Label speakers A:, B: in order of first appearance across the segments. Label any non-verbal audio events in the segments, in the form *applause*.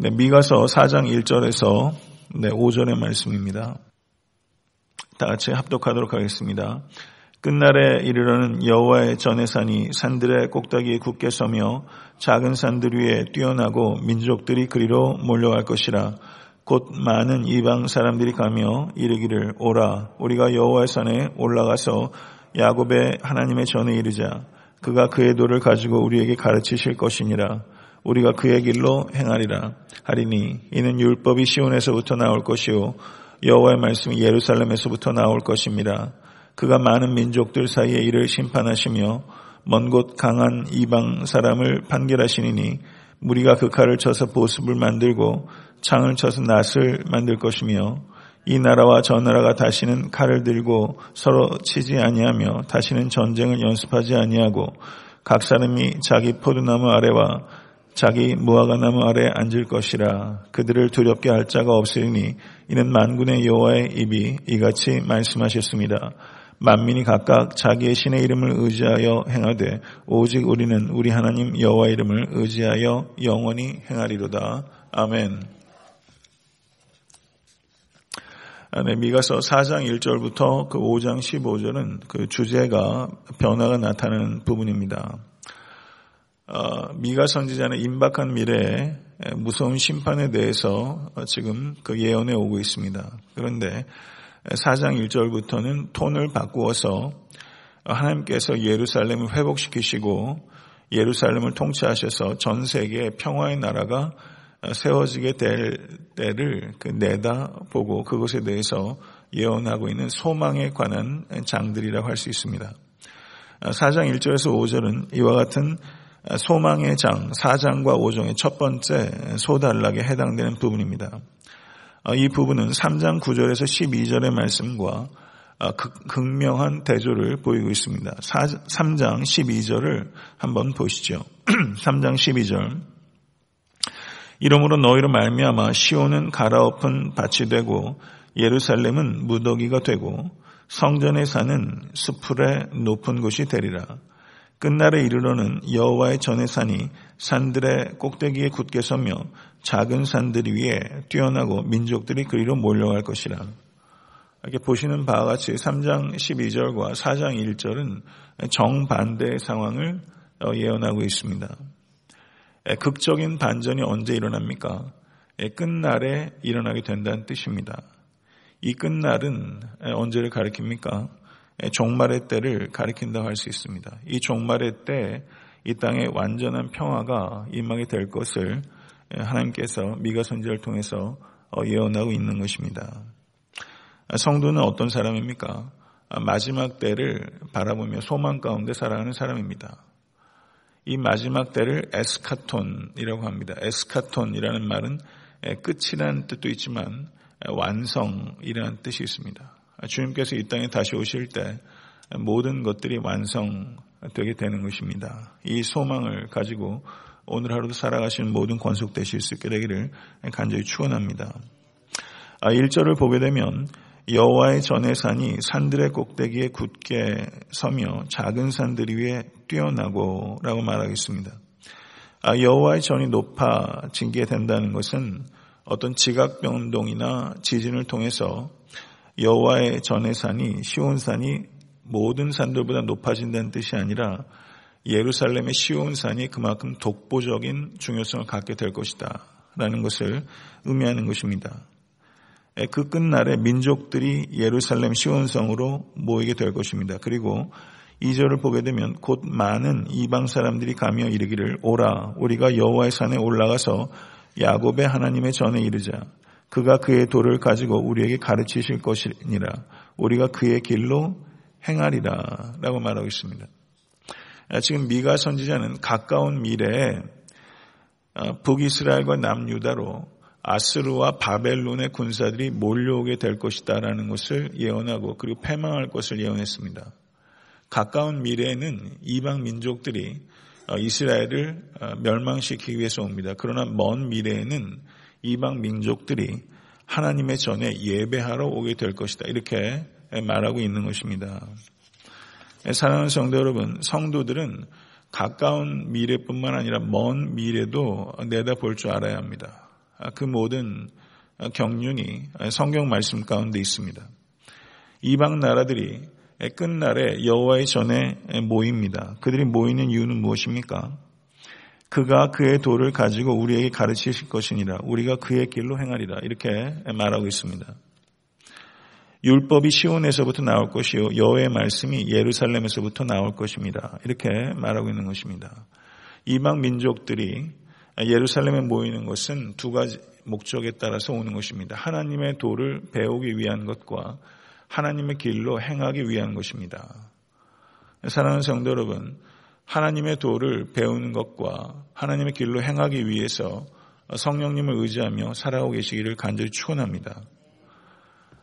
A: 네, 미가서 4장 1절에서 네, 5절의 말씀입니다. 다 같이 합독하도록 하겠습니다. 끝날에 이르러는 여호와의 전해산이 산들의 꼭대기에 굳게 서며 작은 산들 위에 뛰어나고 민족들이 그리로 몰려갈 것이라 곧 많은 이방 사람들이 가며 이르기를 오라 우리가 여호와의 산에 올라가서 야곱의 하나님의 전에 이르자 그가 그의 도를 가지고 우리에게 가르치실 것이니라 우리가 그의 길로 행하리라 하리니 이는 율법이 시온에서부터 나올 것이요 여호와의 말씀이 예루살렘에서부터 나올 것입니다. 그가 많은 민족들 사이에 이를 심판하시며 먼 곳 강한 이방 사람을 판결하시니 무리가 그 칼을 쳐서 보습을 만들고 창을 쳐서 낫을 만들 것이며 이 나라와 저 나라가 다시는 칼을 들고 서로 치지 아니하며 다시는 전쟁을 연습하지 아니하고 각 사람이 자기 포도나무 아래와 자기 무화과나무 아래 앉을 것이라 그들을 두렵게 할 자가 없으리니 이는 만군의 여호와의 입이 이같이 말씀하셨습니다. 만민이 각각 자기의 신의 이름을 의지하여 행하되 오직 우리는 우리 하나님 여호와 이름을 의지하여 영원히 행하리로다. 아멘. 아, 네, 미가서 4장 1절부터 그 5장 15절은 그 주제가 변화가 나타나는 부분입니다. 어, 미가 선지자는 임박한 미래에 무서운 심판에 대해서 지금 그 예언해 오고 있습니다. 그런데 4장 1절부터는 톤을 바꾸어서 하나님께서 예루살렘을 회복시키시고 예루살렘을 통치하셔서 전 세계 평화의 나라가 세워지게 될 때를 그 내다보고 그것에 대해서 예언하고 있는 소망에 관한 장들이라고 할 수 있습니다. 4장 1절에서 5절은 이와 같은 소망의 장 4장과 5장의 첫 번째 소단락에 해당되는 부분입니다. 어, 이 부분은 3장 9절에서 12절의 말씀과 어, 극명한 대조를 보이고 있습니다. 3장 12절을 한번 보시죠. *clears throat* 3장 12절 이러므로 너희로 말미암아 시온은 갈아엎은 밭이 되고 예루살렘은 무더기가 되고 성전에 사는 수풀의 높은 곳이 되리라. 끝날에 이르러는 여호와의 전의 산이 산들의 꼭대기에 굳게 서며 작은 산들 위에 뛰어나고 민족들이 그리로 몰려갈 것이라. 이렇게 보시는 바와 같이 3장 12절과 4장 1절은 정반대의 상황을 어, 예언하고 있습니다. 극적인 반전이 언제 일어납니까? 끝날에 일어나게 된다는 뜻입니다. 이 끝날은 언제를 가리킵니까? 종말의 때를 가리킨다고 할 수 있습니다. 이 종말의 때 이 땅에 완전한 평화가 임하게 될 것을 하나님께서 미가 선지를 통해서 어, 예언하고 있는 것입니다. 성도는 어떤 사람입니까? 마지막 때를 바라보며 소망 가운데 살아가는 사람입니다. 이 마지막 때를 에스카톤이라고 합니다. 에스카톤이라는 말은 끝이라는 뜻도 있지만 완성이라는 뜻이 있습니다. 주님께서 이 땅에 다시 오실 때 모든 것들이 완성되게 되는 것입니다. 이 소망을 가지고 오늘 하루도 살아가시는 모든 권속 되실 수 있게 되기를 간절히 축원합니다. 1절을 아, 보게 되면 여호와의 전의 산이 산들의 꼭대기에 굳게 서며 작은 산들 위에 뛰어나고라고 말하겠습니다. 아, 여호와의 전이 높아진 게 된다는 것은 어떤 지각 변동이나 지진을 통해서 여호와의 전의 산이 시온산이 모든 산들보다 높아진다는 뜻이 아니라 예루살렘의 시온산이 그만큼 독보적인 중요성을 갖게 될 것이다. 라는 것을 의미하는 것입니다. 그 끝날에 민족들이 예루살렘 시온성으로 모이게 될 것입니다. 그리고 이절을 보게 되면 곧 많은 이방 사람들이 가며 이르기를 오라 우리가 여호와의 산에 올라가서 야곱의 하나님의 전에 이르자 그가 그의 도를 가지고 우리에게 가르치실 것이니라. 우리가 그의 길로 행하리라. 라고 말하고 있습니다. 아, 지금 미가 선지자는 가까운 미래에 아, 북이스라엘과 남유다로 아스루와 바벨론의 군사들이 몰려오게 될 것이다라는 것을 예언하고 그리고 패망할 것을 예언했습니다. 가까운 미래에는 이방 민족들이 어, 이스라엘을 어, 멸망시키기 위해서 옵니다. 그러나 먼 미래에는 이방 민족들이 하나님의 전에 예배하러 오게 될 것이다. 이렇게 말하고 있는 것입니다. 사랑하는 성도 여러분, 성도들은 가까운 미래뿐만 아니라 먼 미래도 내다볼 줄 알아야 합니다. 그 모든 경륜이 성경 말씀 가운데 있습니다. 이방 나라들이 끝날에 여호와의 전에 모입니다. 그들이 모이는 이유는 무엇입니까? 그가 그의 도를 가지고 우리에게 가르치실 것이니라. 우리가 그의 길로 행하리라. 이렇게 말하고 있습니다. 율법이 시온에서부터 나올 것이요 여호의 말씀이 예루살렘에서부터 나올 것입니다. 이렇게 말하고 있는 것입니다. 이방 민족들이 예루살렘에 모이는 것은 두 가지 목적에 따라서 오는 것입니다. 하나님의 도를 배우기 위한 것과 하나님의 길로 행하기 위한 것입니다. 사랑하는 성도 여러분, 하나님의 도를 배우는 것과 하나님의 길로 행하기 위해서 성령님을 의지하며 살아오고 계시기를 간절히 축원합니다.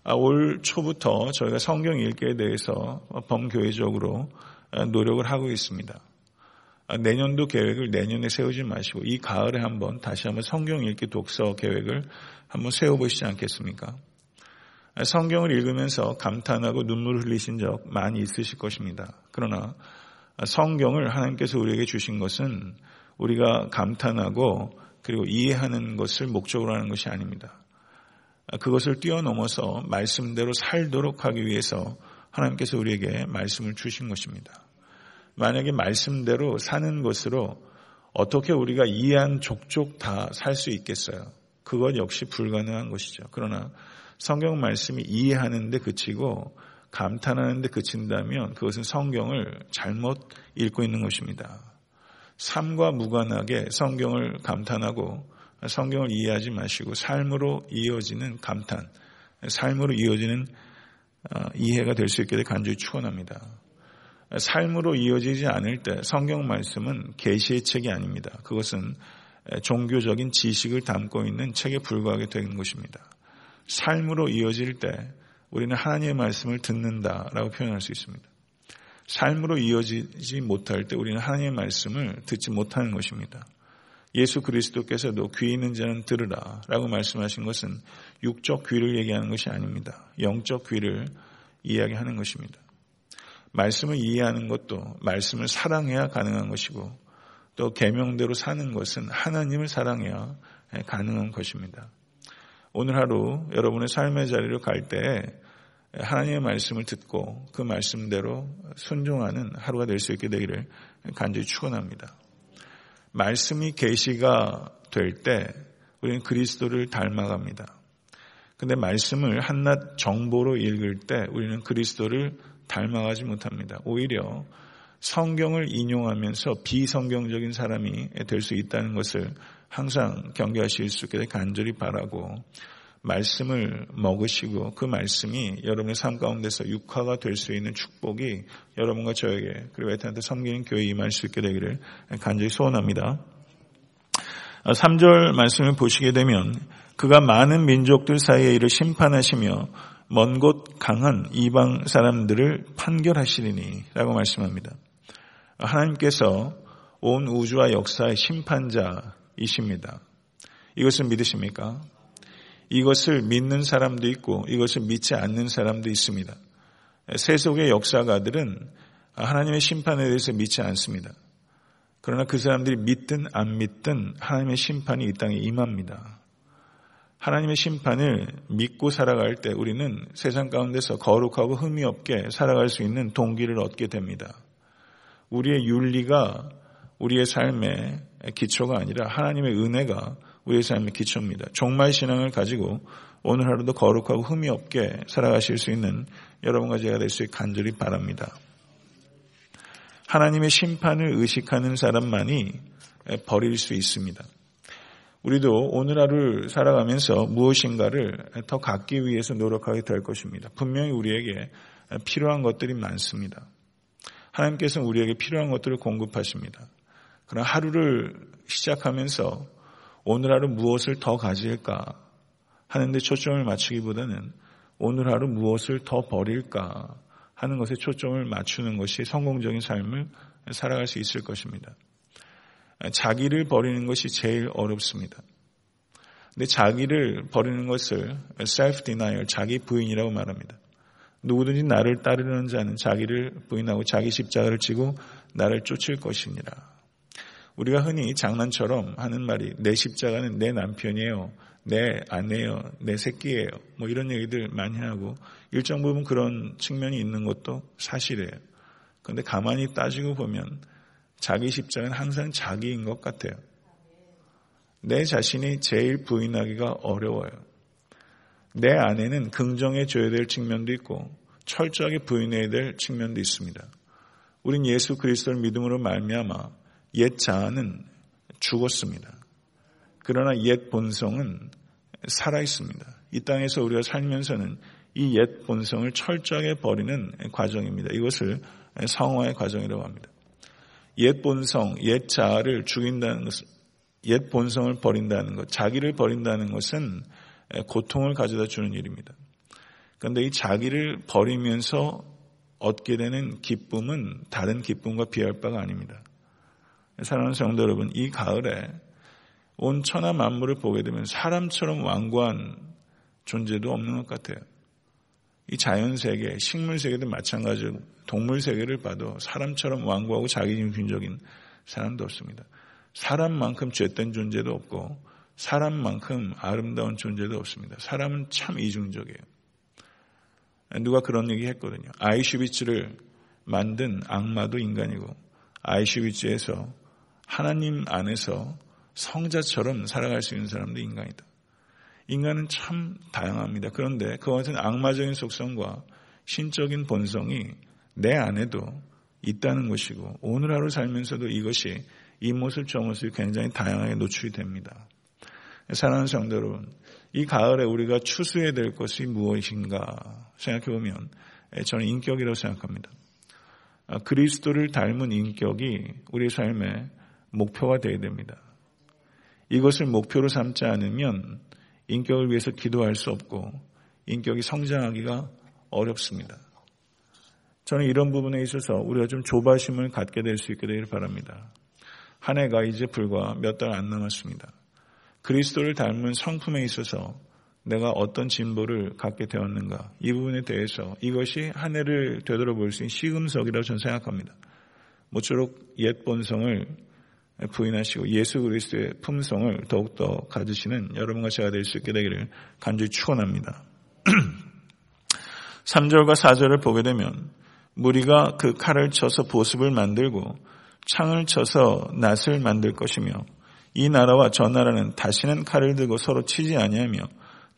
A: 아, 올 초부터 저희가 성경 읽기에 대해서 범교회적으로 노력을 하고 있습니다. 아, 내년도 계획을 내년에 세우지 마시고 이 가을에 한번 다시 한번 성경 읽기 독서 계획을 한번 세워보시지 않겠습니까? 아, 성경을 읽으면서 감탄하고 눈물 흘리신 적 많이 있으실 것입니다. 그러나 성경을 하나님께서 우리에게 주신 것은 우리가 감탄하고 그리고 이해하는 것을 목적으로 하는 것이 아닙니다. 그것을 뛰어넘어서 말씀대로 살도록 하기 위해서 하나님께서 우리에게 말씀을 주신 것입니다. 만약에 말씀대로 사는 것으로 어떻게 우리가 이해한 족족 다 살 수 있겠어요? 그것 역시 불가능한 것이죠. 그러나 성경 말씀이 이해하는데 그치고 감탄하는데 그친다면 그것은 성경을 잘못 읽고 있는 것입니다. 삶과 무관하게 성경을 감탄하고 성경을 이해하지 마시고 삶으로 이어지는 감탄, 삶으로 이어지는 어, 이해가 될 수 있게 간절히 축원합니다. 삶으로 이어지지 않을 때 성경 말씀은 계시의 책이 아닙니다. 그것은 종교적인 지식을 담고 있는 책에 불과하게 되는 것입니다. 삶으로 이어질 때 우리는 하나님의 말씀을 듣는다라고 표현할 수 있습니다. 삶으로 이어지지 못할 때 우리는 하나님의 말씀을 듣지 못하는 것입니다. 예수 그리스도께서도 귀 있는 자는 들으라 라고 말씀하신 것은 육적 귀를 얘기하는 것이 아닙니다. 영적 귀를 이야기하는 것입니다. 말씀을 이해하는 것도 말씀을 사랑해야 가능한 것이고 또 계명대로 사는 것은 하나님을 사랑해야 가능한 것입니다. 오늘 하루 여러분의 삶의 자리로 갈 때 하나님의 말씀을 듣고 그 말씀대로 순종하는 하루가 될 수 있게 되기를 간절히 축원합니다. 말씀이 계시가 될 때 우리는 그리스도를 닮아갑니다. 근데 말씀을 한낱 정보로 읽을 때 우리는 그리스도를 닮아가지 못합니다. 오히려 성경을 인용하면서 비성경적인 사람이 될 수 있다는 것을 항상 경계하실 수 있게 간절히 바라고 말씀을 먹으시고 그 말씀이 여러분의 삶 가운데서 육화가 될 수 있는 축복이 여러분과 저에게 그리고 에탄한테 섬기는 교회 임할 수 있게 되기를 간절히 소원합니다. 3절 말씀을 보시게 되면 그가 많은 민족들 사이에 이를 심판하시며 먼 곳 강한 이방 사람들을 판결하시리니 라고 말씀합니다. 하나님께서 온 우주와 역사의 심판자 이십니다. 이것을 믿으십니까? 이것을 믿는 사람도 있고 이것을 믿지 않는 사람도 있습니다. 세속의 역사가들은 하나님의 심판에 대해서 믿지 않습니다. 그러나 그 사람들이 믿든 안 믿든 하나님의 심판이 이 땅에 임합니다. 하나님의 심판을 믿고 살아갈 때 우리는 세상 가운데서 거룩하고 흠이 없게 살아갈 수 있는 동기를 얻게 됩니다. 우리의 윤리가 우리의 삶의 기초가 아니라 하나님의 은혜가 우리의 삶의 기초입니다. 종말 신앙을 가지고 오늘 하루도 거룩하고 흠이 없게 살아가실 수 있는 여러분과 제가 될 수 있게 간절히 바랍니다. 하나님의 심판을 의식하는 사람만이 버릴 수 있습니다. 우리도 오늘 하루를 살아가면서 무엇인가를 더 갖기 위해서 노력하게 될 것입니다. 분명히 우리에게 필요한 것들이 많습니다. 하나님께서는 우리에게 필요한 것들을 공급하십니다. 그러나 하루를 시작하면서 오늘 하루 무엇을 더 가질까 하는데 초점을 맞추기보다는 오늘 하루 무엇을 더 버릴까 하는 것에 초점을 맞추는 것이 성공적인 삶을 살아갈 수 있을 것입니다. 자기를 버리는 것이 제일 어렵습니다. 근데 자기를 버리는 것을 self-denial, 자기 부인이라고 말합니다. 누구든지 나를 따르는 자는 자기를 부인하고 자기 십자가를 지고 나를 쫓을 것이니라. 우리가 흔히 장난처럼 하는 말이 내 십자가는 내 남편이에요. 내 아내요. 내 새끼예요. 뭐 이런 얘기들 많이 하고 일정 부분 그런 측면이 있는 것도 사실이에요. 그런데 가만히 따지고 보면 자기 십자가는 항상 자기인 것 같아요. 내 자신이 제일 부인하기가 어려워요. 내 안에는 긍정해 줘야 될 측면도 있고 철저하게 부인해야 될 측면도 있습니다. 우린 예수 그리스도를 믿음으로 말미암아 옛 자아는 죽었습니다. 그러나 옛 본성은 살아 있습니다. 이 땅에서 우리가 살면서는 이 옛 본성을 철저하게 버리는 과정입니다. 이것을 성화의 과정이라고 합니다. 옛 본성, 옛 자아를 죽인다는 것은 옛 본성을 버린다는 것, 자기를 버린다는 것은 고통을 가져다 주는 일입니다. 그런데 이 자기를 버리면서 얻게 되는 기쁨은 다른 기쁨과 비할 바가 아닙니다. 사랑하는 성도 여러분, 이 가을에 온 천하 만물을 보게 되면 사람처럼 완고한 존재도 없는 것 같아요. 이 자연 세계, 식물 세계도 마찬가지고 동물 세계를 봐도 사람처럼 완고하고 자기중심적인 사람도 없습니다. 사람만큼 죄된 존재도 없고 사람만큼 아름다운 존재도 없습니다. 사람은 참 이중적이에요. 누가 그런 얘기 했거든요. 아이슈비츠를 만든 악마도 인간이고 아이슈비츠에서 하나님 안에서 성자처럼 살아갈 수 있는 사람도 인간이다. 인간은 참 다양합니다. 그런데 그와 같은 악마적인 속성과 신적인 본성이 내 안에도 있다는 것이고 오늘 하루 살면서도 이것이 이 모습 저 모습이 굉장히 다양하게 노출이 됩니다. 사랑하는 성도 여러분, 이 가을에 우리가 추수해야 될 것이 무엇인가 생각해 보면 저는 인격이라고 생각합니다. 아, 그리스도를 닮은 인격이 우리 삶의 목표가 되어야 됩니다. 이것을 목표로 삼지 않으면 인격을 위해서 기도할 수 없고 인격이 성장하기가 어렵습니다. 저는 이런 부분에 있어서 우리가 좀 조바심을 갖게 될 수 있게 되기를 바랍니다. 한 해가 이제 불과 몇 달 안 남았습니다. 그리스도를 닮은 성품에 있어서 내가 어떤 진보를 갖게 되었는가 이 부분에 대해서 이것이 한 해를 되돌아볼 수 있는 시금석이라고 저는 생각합니다. 모쪼록 옛 본성을 부인하시고 예수 그리스도의 품성을 더욱더 가지시는 여러분과 제가 될 수 있게 되기를 간절히 축원합니다. *clears throat* 3절과 4절을 보게 되면 무리가 그 칼을 쳐서 보습을 만들고 창을 쳐서 낫을 만들 것이며 이 나라와 저 나라는 다시는 칼을 들고 서로 치지 아니하며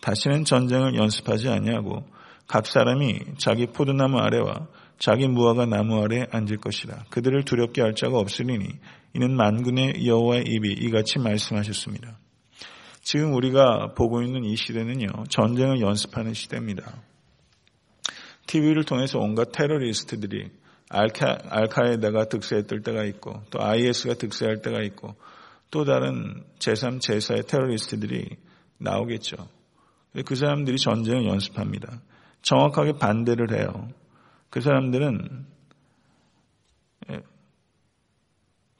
A: 다시는 전쟁을 연습하지 아니하고 각 사람이 자기 포도나무 아래와 자기 무화과 나무 아래 앉을 것이라 그들을 두렵게 할 자가 없으리니 이는 만군의 여호와의 입이 이같이 말씀하셨습니다. 지금 우리가 보고 있는 이 시대는요 전쟁을 연습하는 시대입니다. TV를 통해서 온갖 테러리스트들이 알카, 알카에다가 득세했을 때가 있고 또 IS가 득세할 때가 있고 또 다른 제3, 제4의 테러리스트들이 나오겠죠. 그 사람들이 전쟁을 연습합니다. 정확하게 반대를 해요. 그 사람들은 예,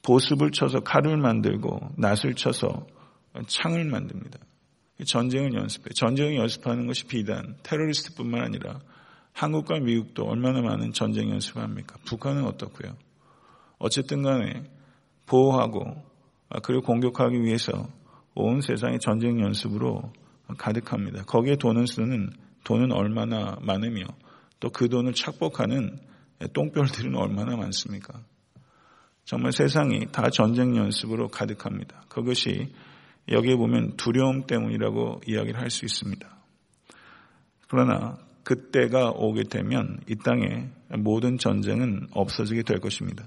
A: 보습을 쳐서 칼을 만들고 낫을 쳐서 창을 만듭니다. 전쟁을 연습해. 전쟁을 연습하는 것이 비단 테러리스트뿐만 아니라 한국과 미국도 얼마나 많은 전쟁 연습을 합니까? 북한은 어떻고요? 어쨌든 간에 보호하고 아, 그리고 공격하기 위해서 온 세상이 전쟁 연습으로 가득합니다. 거기에 돈을 쓰는 돈은 얼마나 많으며 또 그 돈을 착복하는 똥별들은 얼마나 많습니까? 정말 세상이 다 전쟁 연습으로 가득합니다. 그것이 여기에 보면 두려움 때문이라고 이야기를 할 수 있습니다. 그러나 그때가 오게 되면 이 땅에 모든 전쟁은 없어지게 될 것입니다.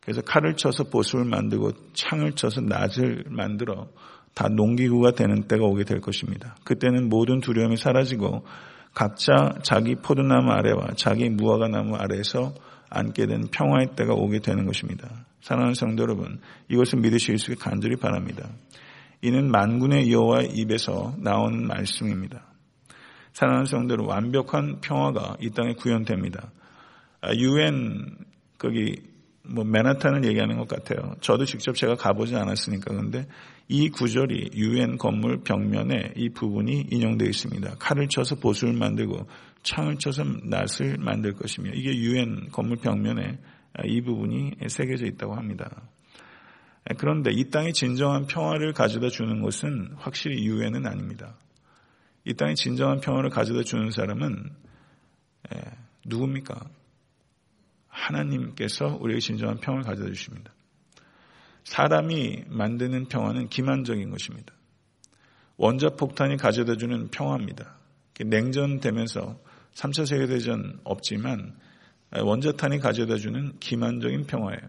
A: 그래서 칼을 쳐서 보습을 만들고 창을 쳐서 낫을 만들어 다 농기구가 되는 때가 오게 될 것입니다. 그때는 모든 두려움이 사라지고 각자 자기 포도나무 아래와 자기 무화과 나무 아래에서 앉게 된 평화의 때가 오게 되는 것입니다. 사랑하는 성도 여러분, 이것을 믿으실 수 있게 간절히 바랍니다. 이는 만군의 여호와의 입에서 나오는 말씀입니다. 사랑하는 성도들 완벽한 평화가 이 땅에 구현됩니다. 유엔 거기 뭐 맨하탄을 얘기하는 것 같아요. 저도 직접 제가 가보지 않았으니까 그런데 이 구절이 유엔 건물 벽면에 이 부분이 인용되어 있습니다. 칼을 쳐서 보수를 만들고 창을 쳐서 낫을 만들 것이며 이게 유엔 건물 벽면에 이 부분이 새겨져 있다고 합니다. 그런데 이 땅에 진정한 평화를 가져다 주는 것은 확실히 유해는 아닙니다. 이 땅에 진정한 평화를 가져다 주는 사람은 누굽니까? 하나님께서 우리에게 진정한 평화를 가져다 주십니다. 사람이 만드는 평화는 기만적인 것입니다. 원자 폭탄이 가져다 주는 평화입니다. 냉전되면서 3차 세계대전 없지만 원자탄이 가져다 주는 기만적인 평화예요.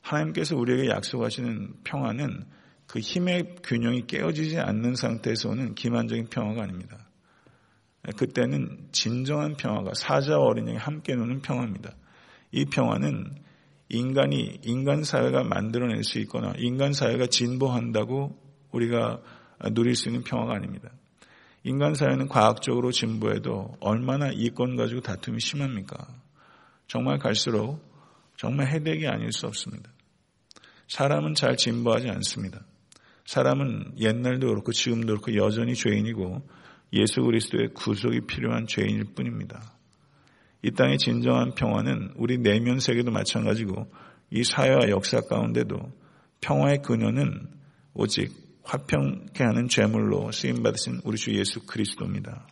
A: 하나님께서 우리에게 약속하시는 평화는 그 힘의 균형이 깨어지지 않는 상태에서 오는 기만적인 평화가 아닙니다. 그때는 진정한 평화가 사자와 어린 양이 함께 노는 평화입니다. 이 평화는 인간이 인간 사회가 만들어낼 수 있거나 인간 사회가 진보한다고 우리가 누릴 수 있는 평화가 아닙니다. 인간 사회는 과학적으로 진보해도 얼마나 이권 가지고 다툼이 심합니까? 정말 갈수록 정말 해대기 아닐 수 없습니다. 사람은 잘 진보하지 않습니다. 사람은 옛날도 그렇고 지금도 그렇고 여전히 죄인이고 예수 그리스도의 구속이 필요한 죄인일 뿐입니다. 이 땅의 진정한 평화는 우리 내면 세계도 마찬가지고 이 사회와 역사 가운데도 평화의 근원은 오직 화평케 하는 죄물로 쓰임 받으신 우리 주 예수 그리스도입니다.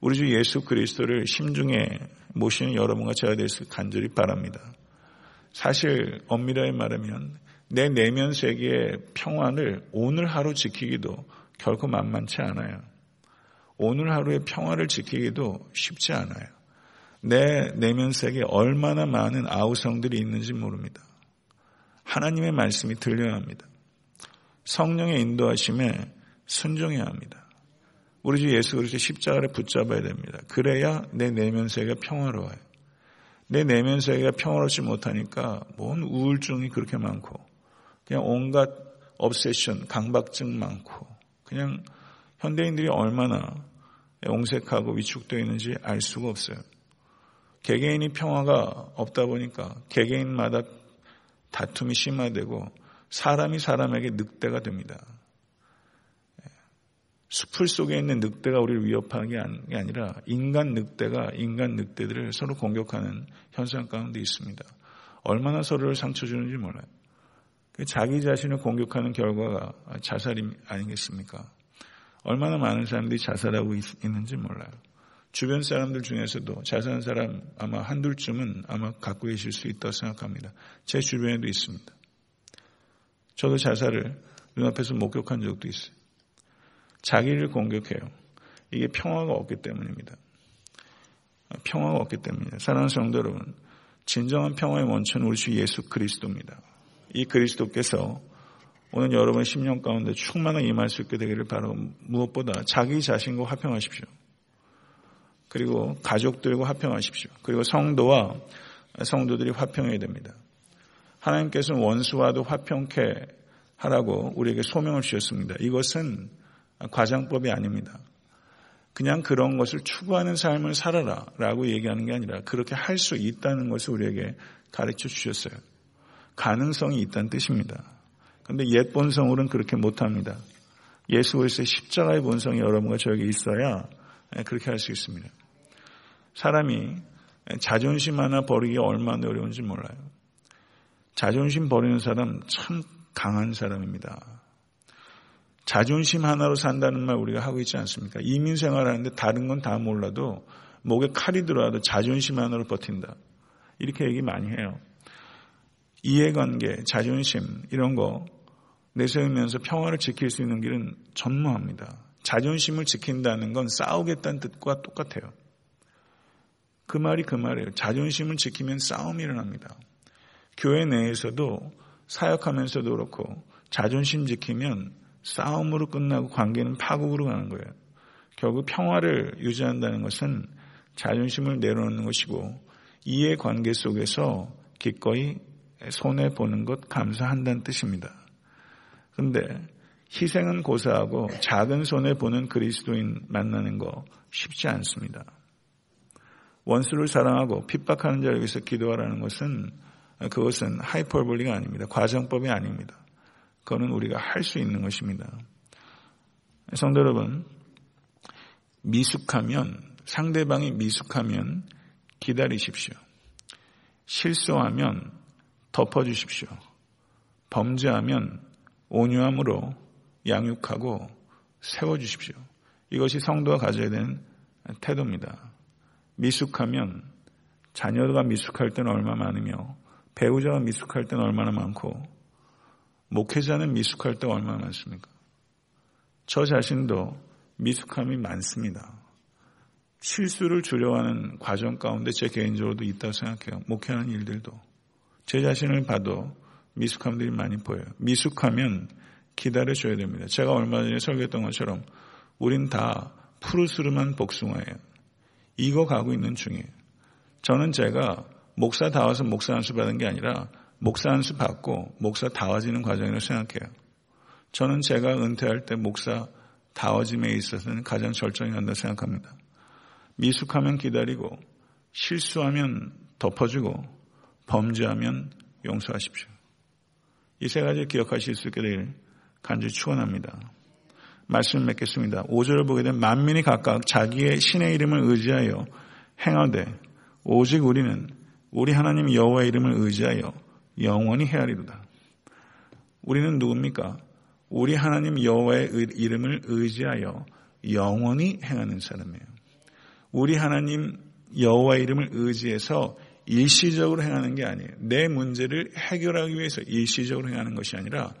A: 우리 주 예수 그리스도를 심중에 모시는 여러분과 제가 될수 간절히 바랍니다. 사실 엄밀하게 말하면 내 내면 세계의 평화를 오늘 하루 지키기도 결코 만만치 않아요. 오늘 하루의 평화를 지키기도 쉽지 않아요. 내 내면 세계에 얼마나 많은 아우성들이 있는지 모릅니다. 하나님의 말씀이 들려야 합니다. 성령의 인도하심에 순종해야 합니다. 우리 주 예수 그리스도 십자가를 붙잡아야 됩니다. 그래야 내 내면 세계가 평화로워요. 내 내면 세계가 평화롭지 못하니까 뭔 우울증이 그렇게 많고 그냥 온갖 obsession, 강박증 많고 그냥 현대인들이 얼마나 옹색하고 위축되어 있는지 알 수가 없어요. 개개인이 평화가 없다 보니까 개개인마다 다툼이 심화되고 사람이 사람에게 늑대가 됩니다. 숲풀 속에 있는 늑대가 우리를 위협하는 게 아니라 인간 늑대가 인간 늑대들을 서로 공격하는 현상 가운데 있습니다. 얼마나 서로를 상처 주는지 몰라요. 그 자기 자신을 공격하는 결과가 자살이 아니겠습니까? 얼마나 많은 사람들이 자살하고 있, 는지 몰라요. 주변 사람들 중에서도 자살한 사람 아마 한둘쯤은 아마 갖고 계실 수 있다고 생각합니다. 제 주변에도 있습니다. 저도 자살을 눈앞에서 목격한 적도 있어요. 자기를 공격해요. 이게 평화가 없기 때문입니다. 평화가 없기 때문입니다. 사랑하는 성도 여러분, 진정한 평화의 원천은 우리 주 예수 그리스도입니다. 이 그리스도께서 오늘 여러분의 심령 가운데 충만한 임할 수 있게 되기를 바라고 무엇보다 자기 자신과 화평하십시오. 그리고 가족들과 화평하십시오. 그리고 성도와 성도들이 화평해야 됩니다. 하나님께서는 원수와도 화평케 하라고 우리에게 소명을 주셨습니다. 이것은 과장법이 아닙니다. 그냥 그런 것을 추구하는 삶을 살아라 라고 얘기하는 게 아니라 그렇게 할 수 있다는 것을 우리에게 가르쳐 주셨어요. 가능성이 있다는 뜻입니다. 그런데 옛 본성으로는 그렇게 못합니다. 예수 그리스도의 십자가의 본성이 여러분과 저에게 있어야 그렇게 할 수 있습니다. 사람이 자존심 하나 버리기 얼마나 어려운지 몰라요. 자존심 버리는 사람 참 강한 사람입니다. 자존심 하나로 산다는 말 우리가 하고 있지 않습니까? 이민 생활하는데 다른 건 다 몰라도 목에 칼이 들어와도 자존심 하나로 버틴다. 이렇게 얘기 많이 해요. 이해관계, 자존심 이런 거 내세우면서 평화를 지킬 수 있는 길은 전무합니다. 자존심을 지킨다는 건 싸우겠다는 뜻과 똑같아요. 그 말이 그 말이에요. 자존심을 지키면 싸움이 일어납니다. 교회 내에서도 사역하면서도 그렇고 자존심 지키면 싸움으로 끝나고 관계는 파국으로 가는 거예요. 결국 평화를 유지한다는 것은 자존심을 내려놓는 것이고 이해 관계 속에서 기꺼이 손해 보는 것 감사한다는 뜻입니다. 그런데 희생은 고사하고 작은 손해 보는 그리스도인 만나는 거 쉽지 않습니다. 원수를 사랑하고 핍박하는 자를 위해서 기도하라는 것은 그것은 하이퍼볼리가 아닙니다. 과정법이 아닙니다. 그거는 우리가 할 수 있는 것입니다. 성도 여러분, 미숙하면 상대방이 미숙하면 기다리십시오. 실수하면 덮어주십시오. 범죄하면 온유함으로 양육하고 세워주십시오. 이것이 성도가 가져야 되는 태도입니다. 미숙하면 자녀가 미숙할 때는 얼마나 많으며 배우자가 미숙할 때는 얼마나 많고 목회자는 미숙할 때 얼마나 많습니까? 저 자신도 미숙함이 많습니다. 실수를 줄여가는 과정 가운데 제 개인적으로도 있다고 생각해요. 목회하는 일들도. 제 자신을 봐도 미숙함들이 많이 보여요. 미숙하면 기다려줘야 됩니다. 제가 얼마 전에 설교했던 것처럼 우린 다 푸르스름한 복숭아예요. 이거 가고 있는 중이에요. 저는 제가 목사 다와서 목사 안수 받은 게 아니라 목사 안수 받고 목사 다워지는 과정이라고 생각해요. 저는 제가 은퇴할 때 목사 다워짐에 있어서는 가장 절정이 간다고 생각합니다. 미숙하면 기다리고 실수하면 덮어주고 범죄하면 용서하십시오. 이 세 가지 기억하실 수 있게 되길 간절히 축원합니다. 말씀을 맺겠습니다. 5절을 보게 되면 만민이 각각 자기의 신의 이름을 의지하여 행하되 오직 우리는 우리 하나님 여호와의 이름을 의지하여 영원히 헤아리로다. 우리는 누굽니까? 우리 하나님 여호와의 이름을 의지하여 영원히 행하는 사람이에요. 우리 하나님 여호와의 이름을 의지해서 일시적으로 행하는 게 아니에요. 내 문제를 해결하기 위해서 일시적으로 행하는 것이 아니라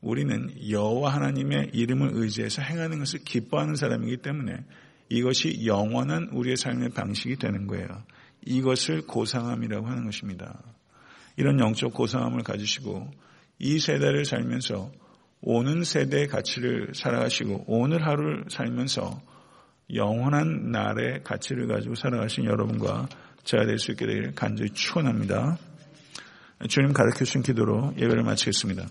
A: 우리는 여호와 하나님의 이름을 의지해서 행하는 것을 기뻐하는 사람이기 때문에 이것이 영원한 우리의 삶의 방식이 되는 거예요. 이것을 고상함이라고 하는 것입니다. 이런 영적 고상함을 가지시고 이 세대를 살면서 오는 세대의 가치를 살아가시고 오늘 하루를 살면서 영원한 날의 가치를 가지고 살아가신 여러분과 제가 될 수 있게 되기를 간절히 축원합니다. 주님 가르쳐 주신 기도로 예배를 마치겠습니다.